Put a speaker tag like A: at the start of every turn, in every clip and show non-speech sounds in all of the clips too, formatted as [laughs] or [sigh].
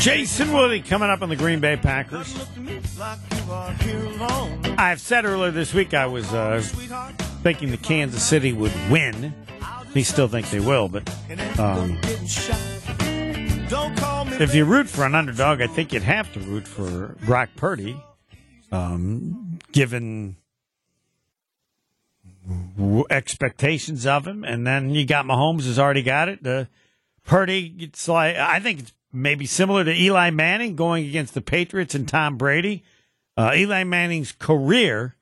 A: Jason Wilde coming up on the Green Bay Packers. I've said earlier this week I was uh, thinking the Kansas City would win. We still think they will, but um, if you root for an underdog, I think you'd have to root for Brock Purdy, um, given expectations of him. And then you got Mahomes has already got it. The Purdy, it's like I think it's maybe similar to Eli Manning going against the Patriots and Tom Brady. Uh, Eli Manning's career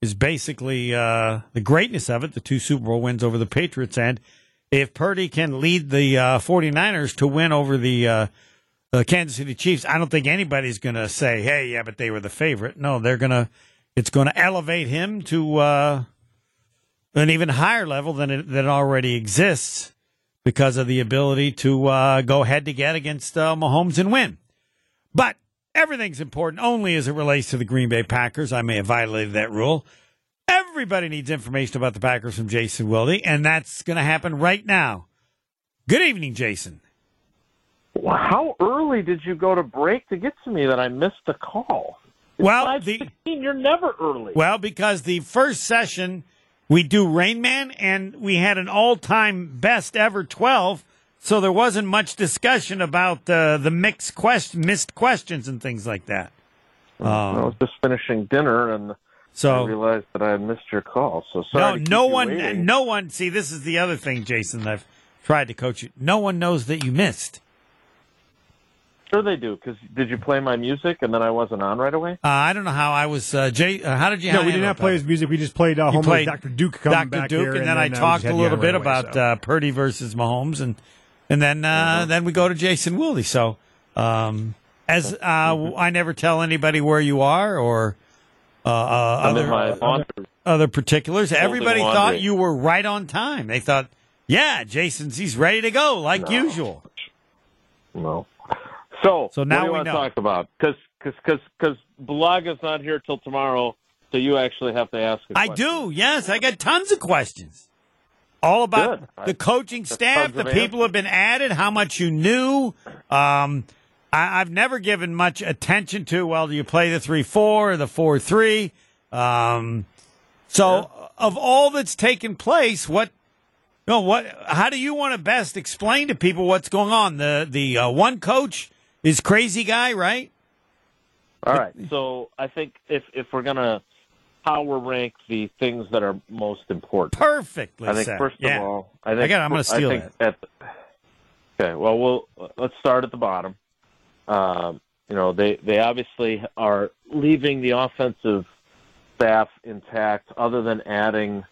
A: is basically uh, the greatness of it, the two Super Bowl wins over the Patriots. And if Purdy can lead the uh, 49ers to win over the uh, Kansas City Chiefs, I don't think anybody's going to say, hey, yeah, but they were the favorite. No, they're going to, it's going to elevate him to uh, an even higher level than it, than already exists because of the ability to uh, go head to head against uh, Mahomes and win. But everything's important only as it relates to the Green Bay Packers. I may have violated that rule. Everybody needs information about the Packers from Jason Wilde, and that's going to happen right now. Good evening, Jason.
B: How early did you go to break to get to me that I missed the call? It's
A: Well, the
B: 5:16, you're never early.
A: well because the first session we do Rain Man, and we had an all-time best ever twelve, so there wasn't much discussion about uh, the mixed quest- missed questions, and things like that.
B: I was just finishing dinner and
A: so I
B: realized that I had missed your call. So
A: no,
B: sorry.
A: no
B: you
A: one,
B: waiting.
A: no one. See, this is the other thing, Jason. I've tried to coach you. No one knows that you missed.
B: Sure they do. Because did you play my music and then I wasn't on right away?
A: Uh, I don't know how I was. Uh, Jay, uh, how did you?
C: No, we did
A: handle
C: not
A: that?
C: play his music. We just played uh,
A: You
C: Home
A: played
C: Dr. Duke coming
A: Dr.
C: back
A: Duke,
C: here,
A: and then I
C: uh,
A: talked a little bit
C: right away,
A: about
C: so.
A: uh, Purdy versus Mahomes, and and then uh, then we go to Jason Wilde. So, um, as uh, I never tell anybody where you are or uh, uh, other other particulars. Everybody
B: laundry.
A: thought you were right on time. They thought, yeah, Jason's he's ready to go like
B: No.
A: usual.
B: No. So,
A: So now
B: what do you
A: we
B: want
A: know.
B: to talk about? Because because because Balaga's not here till tomorrow, so you actually have to ask. A
A: I do. Yes, I got tons of questions. All about
B: Good.
A: the
B: I-
A: coaching staff, the people have been added, how much you knew. Um, I, I've never given much attention to. Well, do you play the three four or the four three? Um, so, of all that's taken place, what? No, what? How do you want to best explain to people what's going on? The the uh, one coach is crazy guy, right?
B: All right. So I think if if we're gonna power rank the things that are most important,
A: Perfectly
B: I think
A: said.
B: first
A: yeah.
B: of all, I think
A: I got- I'm gonna steal
B: I think At, okay. Well, we'll let's start at the bottom. Um, you know, they they obviously are leaving the offensive staff intact, other than adding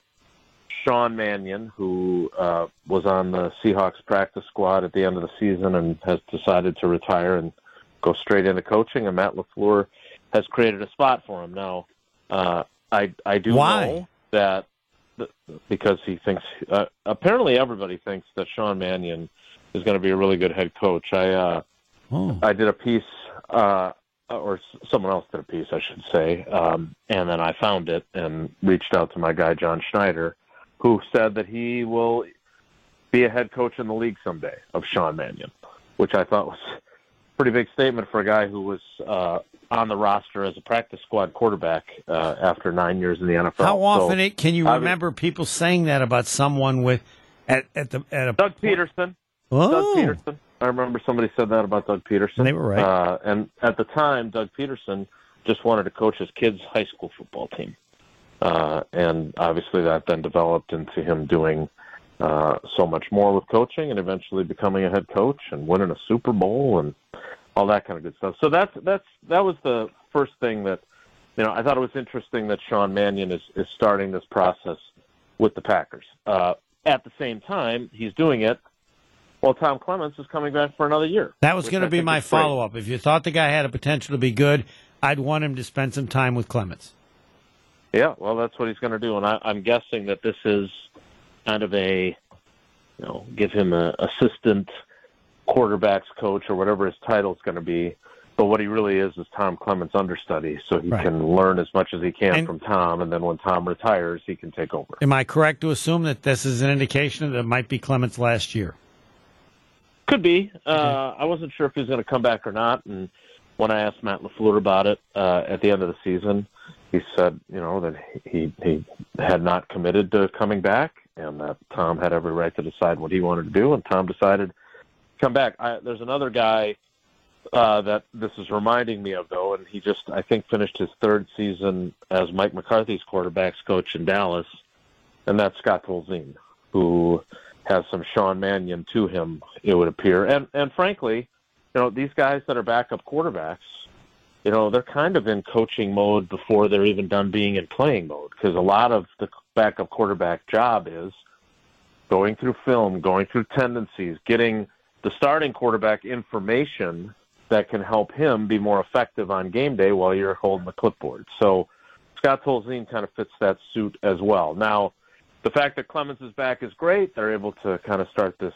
B: Sean Mannion, who uh, was on the Seahawks practice squad at the end of the season and has decided to retire and go straight into coaching. And Matt LaFleur has created a spot for him now. Uh, I I do
A: Why?
B: know that th- because he thinks uh, apparently everybody thinks that Sean Mannion is going to be a really good head coach. I uh,
A: Oh.
B: I did a piece, uh, or someone else did a piece, I should say, um, and then I found it and reached out to my guy John Schneider, who said that he will be a head coach in the league someday of Sean Mannion, which I thought was a pretty big statement for a guy who was uh, on the roster as a practice squad quarterback uh, after nine years in the NFL.
A: How often
B: So,
A: it, can you
B: I
A: remember people saying that about someone with at at the at a
B: Doug Pederson.
A: Oh,
B: Doug Pederson. I remember somebody said that about Doug Pederson.
A: They were right.
B: Uh, and at the time, Doug Pederson just wanted to coach his kids' high school football team. Uh, and obviously that then developed into him doing uh, so much more with coaching and eventually becoming a head coach and winning a Super Bowl and all that kind of good stuff. So that's that's that was the first thing that you know I thought it was interesting that Sean Mannion is is starting this process with the Packers. Uh, at the same time, he's doing it while Tom Clements is coming back for another year.
A: that was going to be my follow up. If you thought the guy had a potential to be good, I'd want him to spend some time with Clements.
B: Yeah, well, that's what he's going to do, and I, I'm guessing that this is kind of a, you know, give him a assistant quarterbacks coach or whatever his title is going to be. But what he really is is Tom Clements' understudy, so he
A: Right.
B: can learn as much as he can
A: And-
B: from Tom, and then when Tom retires, he can take over.
A: Am I correct to assume that this is an indication that it might be Clements' last year?
B: Could be. Uh, I wasn't sure if he was going to come back or not, and when I asked Matt LaFleur about it uh, at the end of the season, he said, you know, that he he had not committed to coming back, and that Tom had every right to decide what he wanted to do, and Tom decided to come back. I, there's another guy uh, that this is reminding me of, though, and he just I think finished his third season as Mike McCarthy's quarterbacks coach in Dallas, and that's Scott Tolzien, who has some Sean Mannion to him, it would appear, and and frankly you know, these guys that are backup quarterbacks, you know, they're kind of in coaching mode before they're even done being in playing mode because a lot of the backup quarterback job is going through film, going through tendencies, getting the starting quarterback information that can help him be more effective on game day while you're holding the clipboard. So Scott Tolzien kind of fits that suit as well. Now, the fact that Clements is back is great. They're able to kind of start this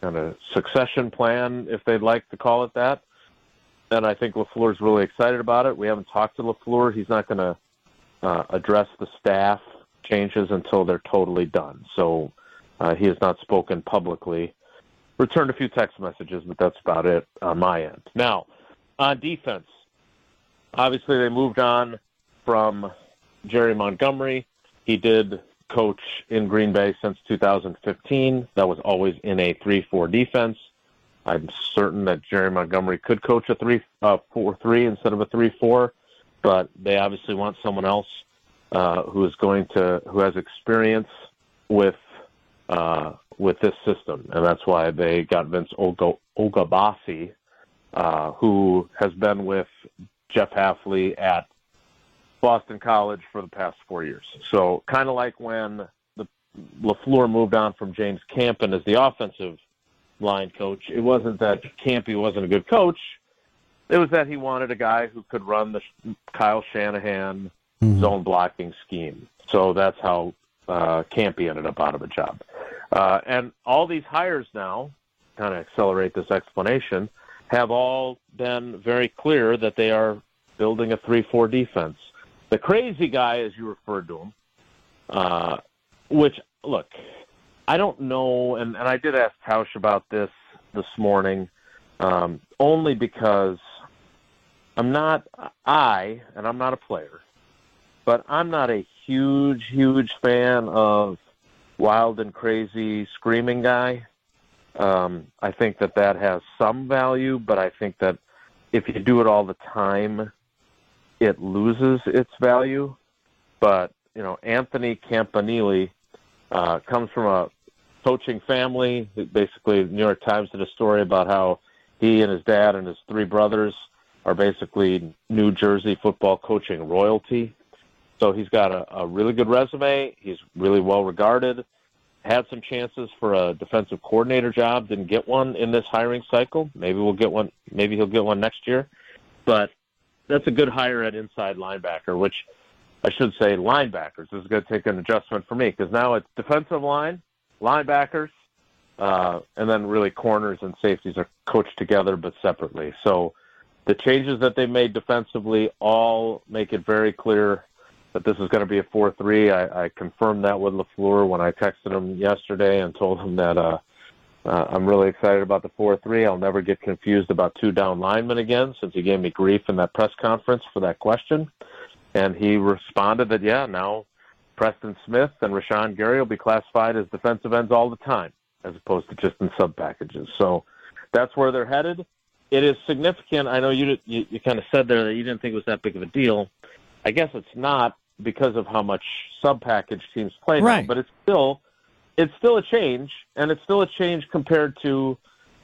B: kind of succession plan, if they'd like to call it that. And I think LaFleur's really excited about it. We haven't talked to LaFleur. He's not going to uh, address the staff changes until they're totally done. So uh, he has not spoken publicly. Returned a few text messages, but that's about it on my end. Now, on defense, obviously they moved on from Jerry Montgomery. He did coach in Green Bay since 2015. That was always in a 3-4 defense. I'm certain that Jerry Montgomery could coach a 3 uh, 4-3 instead of a 3-4, but they obviously want someone else uh, who is going to who has experience with uh, with this system, and that's why they got Vince Olga, Oghobaase, uh, who has been with Jeff Hafley at Boston College for the past four years. So kind of like when the LaFleur moved on from James Campen as the offensive line coach, it wasn't that Campy wasn't a good coach. It was that he wanted a guy who could run the Kyle Shanahan mm-hmm. zone blocking scheme. So that's how uh, Campy ended up out of a job. Uh, and all these hires now, kind of accelerate this explanation, have all been very clear that they are building a 3 4 defense. The crazy guy, as you referred to him, uh, which, look, I don't know, and, and I did ask Tausch about this this morning, um, only because I'm not, I, and I'm not a player, but I'm not a huge, huge fan of wild and crazy screaming guy. Um, I think that that has some value, but I think that if you do it all the time, it loses its value. But you know, Anthony Campanile uh, comes from a coaching family. Basically, the New York Times did a story about how he and his dad and his three brothers are basically New Jersey football coaching royalty. So he's got a, a really good resume. He's really well regarded. Had some chances for a defensive coordinator job. Didn't get one in this hiring cycle. Maybe we'll get one. Maybe he'll get one next year. But that's a good hire at inside linebacker, which I should say linebackers. This is going to take an adjustment for me because now it's defensive line, linebackers, uh, and then really corners and safeties are coached together but separately. So the changes that they made defensively all make it very clear that this is going to be a 4-3. I, I confirmed that with LaFleur when I texted him yesterday and told him that uh, – uh, I'm really excited about the 4-3. I'll never get confused about two down linemen again since he gave me grief in that press conference for that question. And he responded that, yeah, now Preston Smith and Rashan Gary will be classified as defensive ends all the time as opposed to just in sub packages. So that's where they're headed. It is significant. I know you, you, you kind of said there that you didn't think it was that big of a deal. I guess it's not because of how much sub package teams play
A: right.
B: now, but it's still – it's still a change, and it's still a change compared to,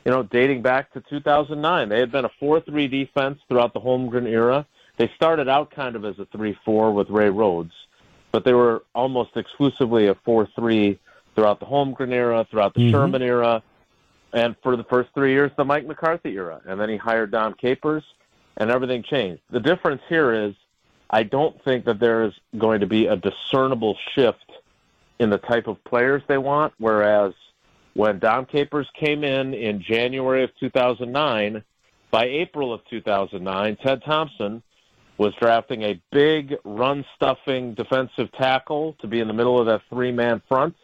B: you know, dating back to 2009. They had been a 4-3 defense throughout the Holmgren era. They started out kind of as a 3-4 with Ray Rhodes, but they were almost exclusively a 4-3 throughout the Holmgren era, throughout the mm-hmm. Sherman era, and for the first three years, the Mike McCarthy era. And then he hired Dom Capers, and everything changed. The difference here is I don't think that there is going to be a discernible shift in the type of players they want. Whereas when Dom Capers came in in January of 2009, by April of 2009, Ted Thompson was drafting a big run stuffing defensive tackle to be in the middle of that three man front.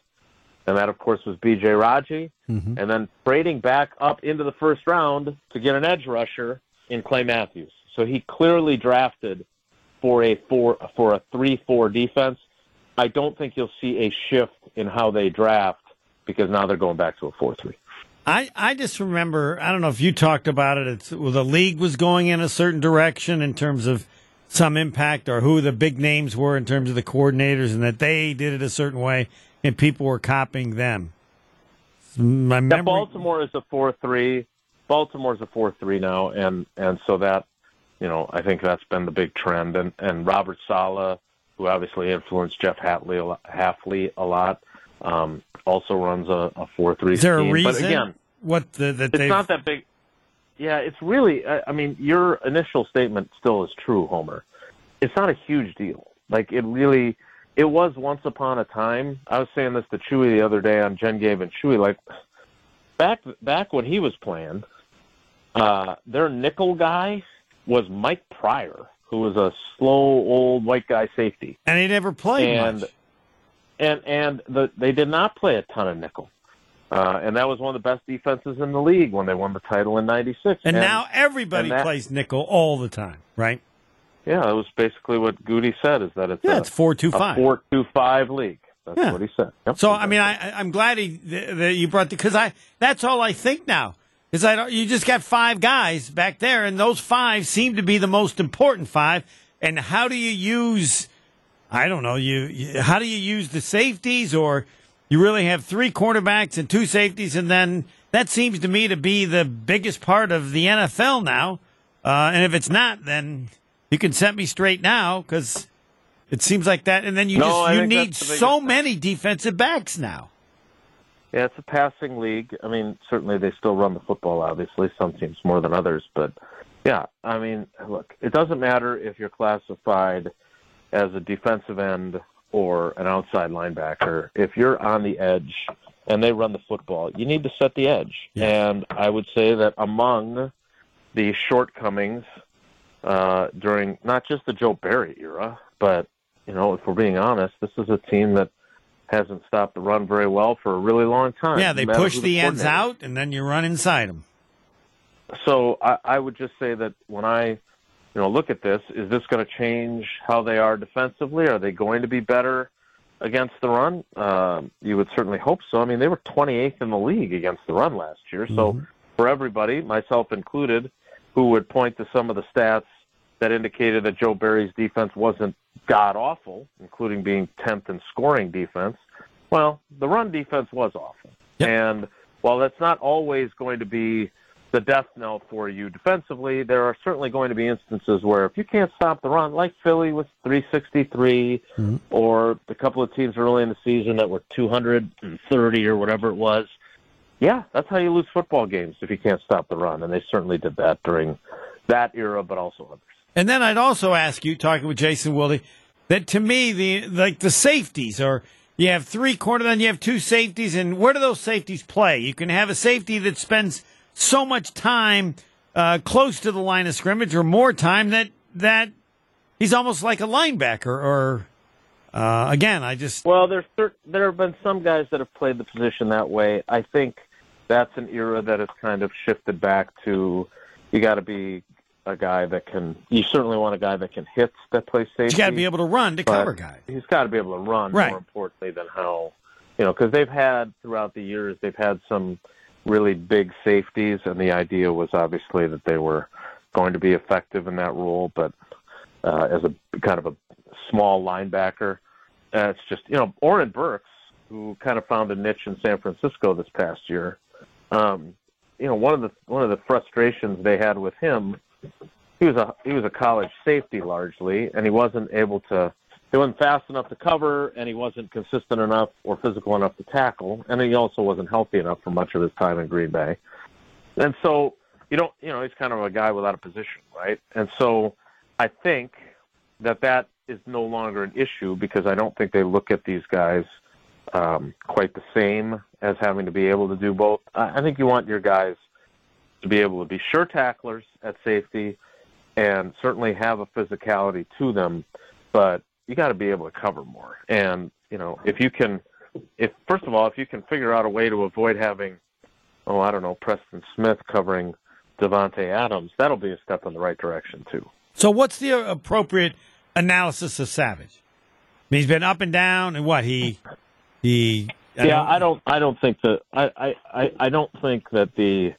B: and that of course was B.J. Raji,
A: Mhm.
B: and then trading back up into the first round to get an edge rusher in Clay Matthews. So he clearly drafted for a four for a three four defense. I don't think you'll see a shift in how they draft because now they're going back to a four three.
A: I, I just remember, I don't know if you talked about it, it's, well, the league was going in a certain direction in terms of some impact or who the big names were in terms of the coordinators and that they did it a certain way and people were copying them. My
B: Yeah,
A: memory,
B: Baltimore is a four three. Baltimore is a four three now, and and so that, you know, I think that's been the big trend. And and Robert Saleh, who obviously influenced Jeff Hafley a lot, Hafley a lot, um, also runs a, a four three.
A: is there a reason
B: But again,
A: what the, that
B: it's
A: they
B: not that big. Yeah, it's really. I, I mean, your initial statement still is true, Homer. It's not a huge deal. Like it really, it was once upon a time. I was saying this to Chewy the other day on Jen Gabe and Chewy. Like back back when he was playing, uh, their nickel guy was Mike Prior, who was a slow old white guy safety
A: and he never played
B: and
A: much.
B: and and the, they did not play a ton of nickel. Uh, and that was one of the best defenses in the league when they won the title in '96.
A: And, now everybody
B: and that-
A: plays nickel all the time, right?
B: yeah, that was basically what Goody said: is that it's 4-5-4-2-5 league. That's
A: Yeah.
B: what he said. Yep.
A: So I mean, I I'm glad he that you brought the because I that's all I think now is I don't, you just got five guys back there, and those five seem to be the most important five. And how do you use? I don't know. You, you how do you use the safeties, or you really have three quarterbacks and two safeties, and then that seems to me to be the biggest part of the NFL now. Uh, and if it's not, then you can set me straight now because it seems like that. And then you
B: No,
A: just you need
B: that's the biggest
A: so many defensive backs now.
B: Yeah, it's a passing league. I mean, certainly they still run the football, obviously, some teams more than others. But yeah, I mean, look, it doesn't matter if you're classified as a defensive end or an outside linebacker. If you're on the edge and they run the football, you need to set the edge.
A: Yeah.
B: And I would say that among the shortcomings uh, during not just the Joe Barry era, but, you know, if we're being honest, this is a team that hasn't stopped the run very well for a really long time.
A: Yeah, they push
B: who
A: the ends out, and then you run inside them.
B: So I, I would just say that when I, you know, look at this, is this going to change how they are defensively? Are they going to be better against the run? Um, you would certainly hope so. I mean, they were 28th in the league against the run last year. So for everybody, myself included, who would point to some of the stats that indicated that Joe Barry's defense wasn't god awful, including being 10th in scoring defense. Well, the run defense was awful.
A: Yep.
B: And while that's not always going to be the death knell for you defensively, there are certainly going to be instances where if you can't stop the run, like Philly with 363,
A: Mhm.
B: or the couple of teams early in the season that were 230 or whatever it was, yeah, that's how you lose football games if you can't stop the run. And they certainly did that during that era, but also others.
A: And then I'd also ask you, talking with Jason Wilde, that to me the like the safeties are you have three corner, then you have two safeties, and where do those safeties play? You can have a safety that spends so much time uh, close to the line of scrimmage, or more time that that he's almost like a linebacker. Or uh, again, I just
B: Well, there's cer- there have been some guys that have played the position that way. I think that's an era that has kind of shifted back to you got to be a guy that can. You certainly want a guy that can hit that plays safety.
A: you got to be able to run to cover guys.
B: He's got to be able to run
A: Right.
B: more importantly than how you know because they've had throughout the years they've had some really big safeties, and the idea was obviously that they were going to be effective in that role, but uh, as a kind of a small linebacker, uh, it's just you know Oren Burks, who kind of found a niche in San Francisco this past year. Um, you know, one of the one of the frustrations they had with him, he was a he was a college safety largely, and he wasn't able to. He wasn't fast enough to cover, and he wasn't consistent enough or physical enough to tackle, and he also wasn't healthy enough for much of his time in Green Bay. And so you don't, you know, he's kind of a guy without a position, right? And so I think that that is no longer an issue because I don't think they look at these guys um, quite the same as having to be able to do both. I I think you want your guys to be able to be sure tacklers at safety and certainly have a physicality to them, but you got to be able to cover more. And you know, if you can if first of all, if you can figure out a way to avoid having, oh, I don't know, Preston Smith covering Davante Adams, that'll be a step in the right direction too.
A: So, what's the appropriate analysis of Savage? I mean, he's been up and down, and what he he.
B: I yeah, don't, I don't. I don't think that. I, I I don't think that the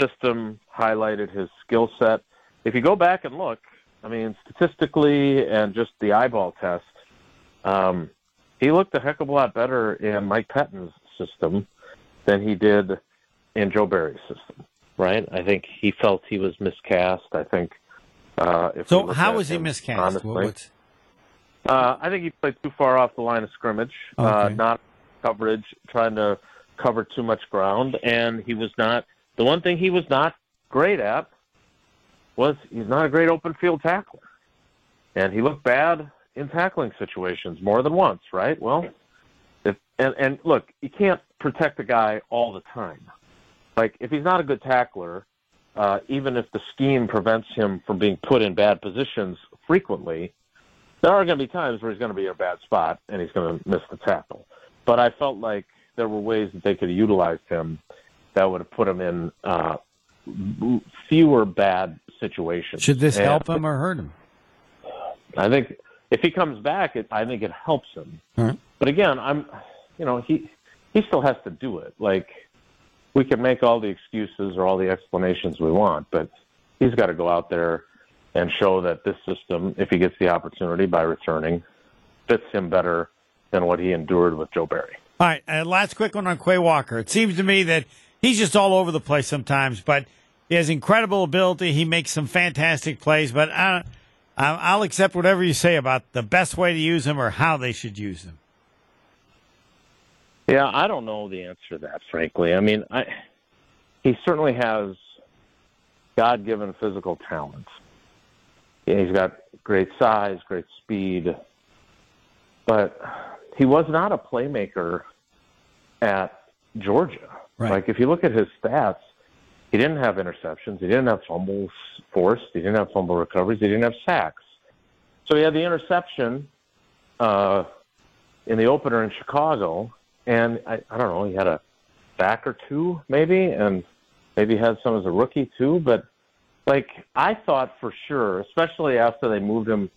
B: system highlighted his skill set. If you go back and look, I mean, statistically and just the eyeball test, um, he looked a heck of a lot better in Mike Pettine's system than he did in Joe Barry's system. Right? I think he felt he was miscast. I think. Uh,
A: so how was he miscast? Honestly,
B: uh, I think he played too far off the line of scrimmage, uh, okay. uh, not coverage, trying to cover too much ground, and he was not. The one thing he was not great at was he's not a great open field tackler, and he looked bad in tackling situations more than once. Right? Well, if and and look, you can't protect a guy all the time. Like if he's not a good tackler, uh, even if the scheme prevents him from being put in bad positions frequently, there are going to be times where he's going to be in a bad spot and he's going to miss the tackle. But I felt like there were ways that they could have utilized him that would have put him in uh, fewer bad situations.
A: Should this and help him or hurt him?
B: I think if he comes back, it, I think it helps him. Right. But again, I'm, you know, he he still has to do it. Like we can make all the excuses or all the explanations we want, but he's got to go out there and show that this system, if he gets the opportunity by returning, fits him better than what he endured with Joe Barry.
A: All right, and last quick one on Quay Walker. It seems to me that he's just all over the place sometimes, but he has incredible ability. He makes some fantastic plays, but I, I'll accept whatever you say about the best way to use him or how they should use him.
B: Yeah, I don't know the answer to that, frankly. I mean, I, he certainly has God-given physical talent. Yeah, he's got great size, great speed, but he was not a playmaker at Georgia. Right. Like if you look at his stats, he didn't have interceptions, he didn't have fumbles forced, he didn't have fumble recoveries, he didn't have sacks. So he had the interception uh, in the opener in Chicago, and I, I don't know, he had a sack or two maybe, and maybe had some as a rookie too. But like I thought for sure, especially after they moved him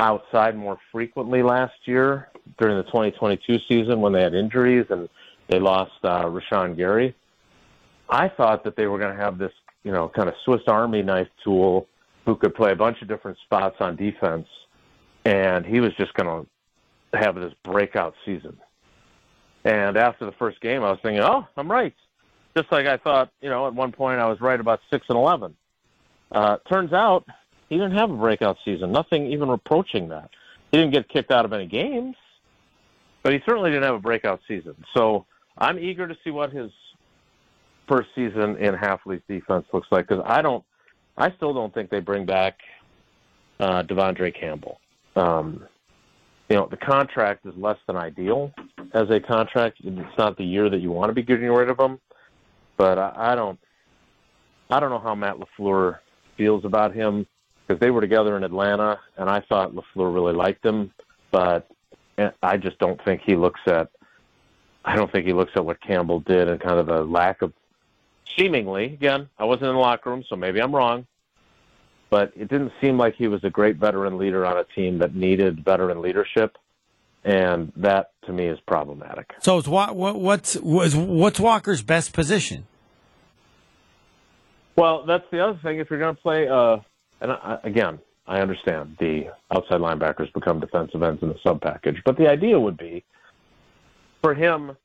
B: outside more frequently last year during the 2022 season when they had injuries and they lost uh, Rashan Gary. I thought that they were going to have this, you know, kind of Swiss Army knife tool who could play a bunch of different spots on defense, and he was just going to have this breakout season. And after the first game, I was thinking, oh, I'm right. Just like I thought, you know, at one point I was right about six and eleven. Uh, turns out he didn't have a breakout season. Nothing even approaching that. He didn't get kicked out of any games, but he certainly didn't have a breakout season. So I'm eager to see what his first season in Hafley's defense looks like because I don't, I still don't think they bring back uh, De'Vondre Campbell. Um, you know, the contract is less than ideal as a contract. It's not the year that you want to be getting rid of him, but I, I don't, I don't know how Matt LaFleur feels about him because they were together in Atlanta, and I thought LaFleur really liked him, but I just don't think he looks at. I don't think he looks at what Campbell did and kind of the lack of seemingly. Again, I wasn't in the locker room, so maybe I'm wrong. But it didn't seem like he was a great veteran leader on a team that needed veteran leadership, and that to me is problematic.
A: So, it's, what, what's what's Walker's best position?
B: Well, that's the other thing. If you're going to play, uh, and I, again, I understand the outside linebackers become defensive ends in the sub package, but the idea would be for him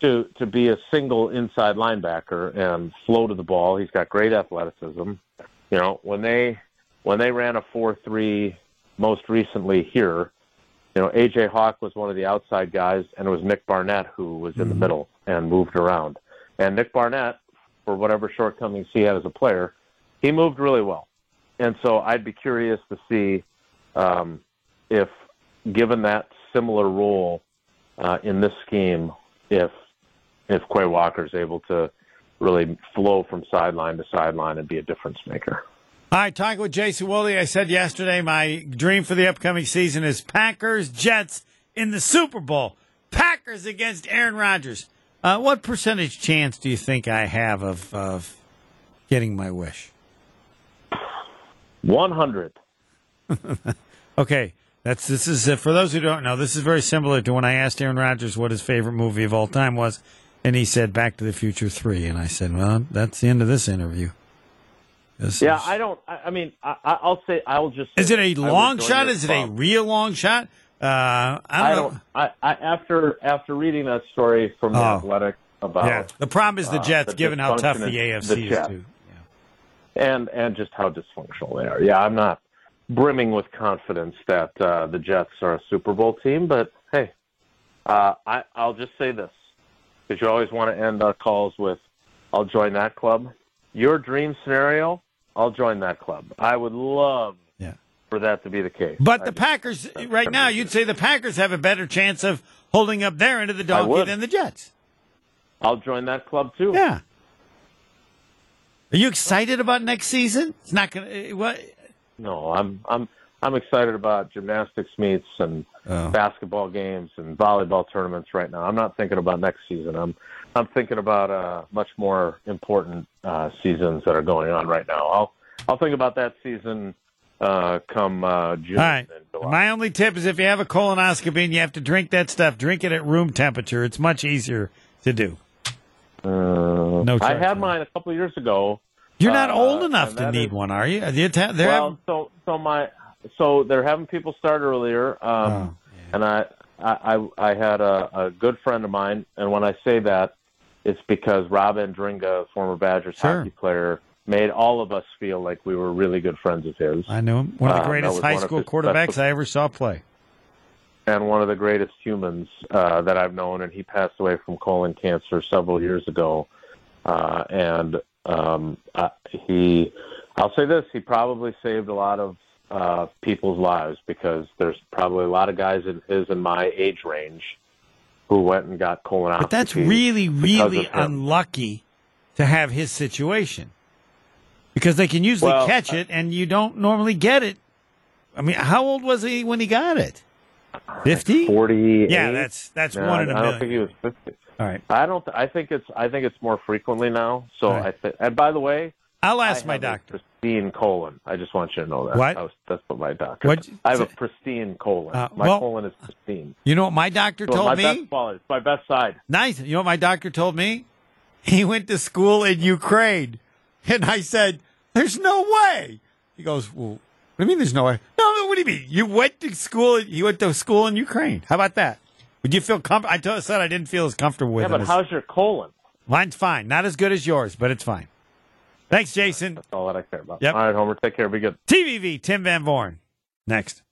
B: to to be a single inside linebacker and flow to the ball. He's got great athleticism. You know, when they when they ran a four three most recently here, you know, AJ Hawk was one of the outside guys, and it was Nick Barnett who was in mm-hmm. the middle and moved around. And Nick Barnett for whatever shortcomings he had as a player, he moved really well. And so I'd be curious to see um, if, given that similar role uh, in this scheme, if if Quay Walker is able to really flow from sideline to sideline and be a difference maker.
A: All right, talking with Jason Wilde. I said yesterday my dream for the upcoming season is Packers Jets in the Super Bowl. Packers against Aaron Rodgers. Uh, what percentage chance do you think I have of of getting my wish?
B: 100. [laughs]
A: Okay, that's this is uh, for those who don't know. This is very similar to when I asked Aaron Rodgers what his favorite movie of all time was, and he said Back to the Future Three, and I said, well, that's the end of this interview. This
B: Yeah,
A: is-
B: I don't. I, I mean, I, I- I'll say. I'll just.
A: Is it a long shot? Is it a real long shot? Uh, I don't,
B: I
A: know.
B: don't. I, I after after reading that story from the
A: Oh.
B: Athletic about
A: Yeah, the problem is the
B: uh,
A: Jets,
B: the
A: given how tough the AFC
B: the
A: is too.
B: and and just how dysfunctional they are. Yeah, I'm not brimming with confidence that uh, the Jets are a Super Bowl team, but hey, uh, I I'll just say this because you always want to end our calls with, "I'll join that club." Your dream scenario, I'll join that club. I would love
A: Yeah.
B: for that to be the case.
A: But
B: I
A: the
B: just-
A: Packers, right now, you'd say the Packers have a better chance of holding up their end of the donkey than the Jets.
B: I'll join that club too.
A: Yeah. Are you excited about next season? It's not going to. Eh, what?
B: No, I'm I'm I'm excited about gymnastics meets and
A: Oh.
B: basketball games and volleyball tournaments right now. I'm not thinking about next season. I'm I'm thinking about uh, much more important uh, seasons that are going on right now. I'll I'll think about that season uh, come uh, June
A: All right. My only tip is if you have a colonoscopy and you have to drink that stuff, drink it at room temperature. It's much easier to do.
B: Uh,
A: No
B: I had mine a couple of years ago.
A: You're not
B: Uh,
A: old enough to need
B: is-
A: one, are you? Are you ta-
B: well,
A: having-
B: so so my so they're having people start earlier, um,
A: Oh,
B: and I, I I had a, a good friend of mine, and when I say that, it's because Rob Andringa, former Badgers
A: Sure.
B: hockey player, made all of us feel like we were really good friends of his,
A: I knew him. One of the
B: Uh,
A: greatest
B: was
A: high school quarterbacks
B: best-
A: I ever saw play.
B: and one of the greatest humans uh, that I've known. And he passed away from colon cancer several years ago, uh, and um, uh, he, I'll say this, he probably saved a lot of uh, people's lives because there's probably a lot of guys in and my age range who went and got colonoscopy.
A: But that's really, really unlucky to have his situation because they can usually
B: Well,
A: catch it, and you don't normally get it. I mean, how old was he when he got it? Fifty?
B: Forty.
A: Yeah, that's that's
B: No,
A: one in a
B: I don't think
A: million.
B: he was fifty.
A: All right,
B: I don't. I think it's. I think it's more frequently now. So
A: right.
B: I think. And by the way,
A: I'll
B: I
A: ask my
B: have a
A: doctor.
B: pristine colon. I just want you to know that.
A: What?
B: I was, that's what my doctor.
A: What'd
B: I have a pristine colon.
A: Uh,
B: my
A: well-
B: colon is pristine.
A: You know what my doctor
B: So
A: told
B: my
A: me?
B: best quality. It's my best side.
A: Nice. You know what my doctor told me? He went to school in Ukraine. And I said, There's no way. He goes, Well, what do you mean there's no way? No, what do you mean? You went to school, you went to school in Ukraine. How about that? Would you feel comfortable? I told, said I didn't feel as comfortable with
B: Yeah,
A: it.
B: but
A: as-
B: how's your colon?
A: Mine's fine. Not as good as yours, but it's fine. Thanks, Jason.
B: That's all that I care about.
A: Yep.
B: All right, Homer. Take care. Be good.
A: TVV, Tim Van Vooren. Next.